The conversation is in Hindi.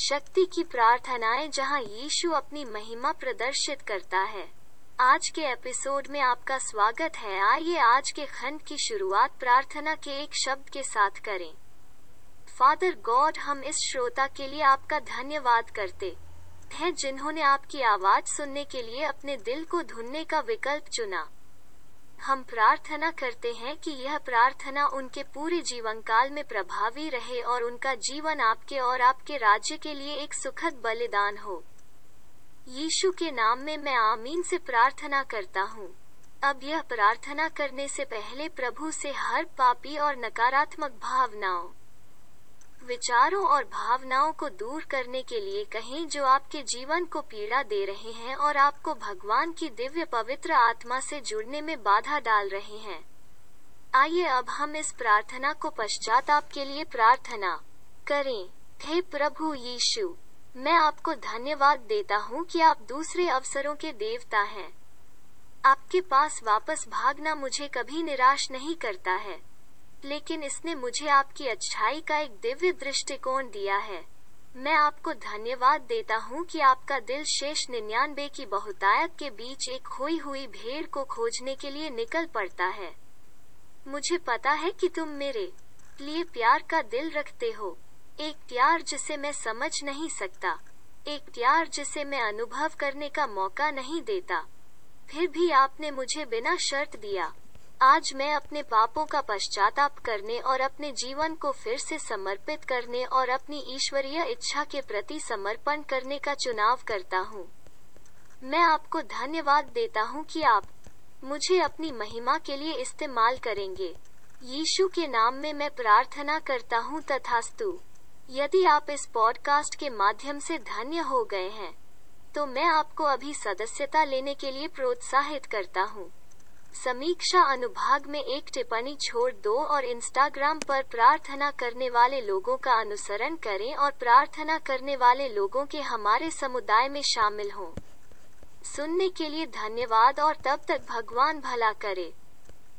शक्ति की प्रार्थनाएँ जहाँ यीशु अपनी महिमा प्रदर्शित करता है। आज के एपिसोड में आपका स्वागत है। आइए आज के खंड की शुरुआत प्रार्थना के एक शब्द के साथ करें। फादर गॉड, हम इस श्रोता के लिए आपका धन्यवाद करते हैं जिन्होंने आपकी आवाज़ सुनने के लिए अपने दिल को धुनने का विकल्प चुना। हम प्रार्थना करते हैं कि यह प्रार्थना उनके पूरे जीवन काल में प्रभावी रहे और उनका जीवन आपके और आपके राज्य के लिए एक सुखद बलिदान हो। यीशु के नाम में मैं आमीन से प्रार्थना करता हूँ। अब यह प्रार्थना करने से पहले प्रभु से हर पापी और नकारात्मक भावनाओं विचारों और भावनाओं को दूर करने के लिए कहें जो आपके जीवन को पीड़ा दे रहे हैं और आपको भगवान की दिव्य पवित्र आत्मा से जुड़ने में बाधा डाल रहे हैं। आइए अब हम इस प्रार्थना को पश्चाताप के लिए प्रार्थना करें। हे प्रभु यीशु, मैं आपको धन्यवाद देता हूँ कि आप दूसरे अवसरों के देवता हैं। आपके पास वापस भागना मुझे कभी निराश नहीं करता है। लेकिन इसने मुझे आपकी अच्छाई का एक दिव्य दृष्टिकोण दिया है। मैं आपको धन्यवाद देता हूँ कि आपका दिल शेष निन्यानबे की बहुतायत के बीच एक खोई हुई भेड़ को खोजने के लिए निकल पड़ता है। मुझे पता है कि तुम मेरे लिए प्यार का दिल रखते हो। एक प्यार जिसे मैं समझ नहीं सकता, एक प्यार जिसे मैं अनुभव करने का मौका नहीं देता। फिर भी आपने मुझे बिना शर्त दिया। आज मैं अपने पापों का पश्चाताप करने और अपने जीवन को फिर से समर्पित करने और अपनी ईश्वरीय इच्छा के प्रति समर्पण करने का चुनाव करता हूँ। मैं आपको धन्यवाद देता हूँ कि आप मुझे अपनी महिमा के लिए इस्तेमाल करेंगे। यीशु के नाम में मैं प्रार्थना करता हूँ तथास्तु, यदि आप इस पॉडकास्ट के माध्यम से धन्य हो गए हैं तो मैं आपको अभी सदस्यता लेने के लिए प्रोत्साहित करता हूँ। समीक्षा अनुभाग में एक टिप्पणी छोड़ दो और इंस्टाग्राम पर प्रार्थना करने वाले लोगों का अनुसरण करें और प्रार्थना करने वाले लोगों के हमारे समुदाय में शामिल हों। सुनने के लिए धन्यवाद और तब तक भगवान भला करे।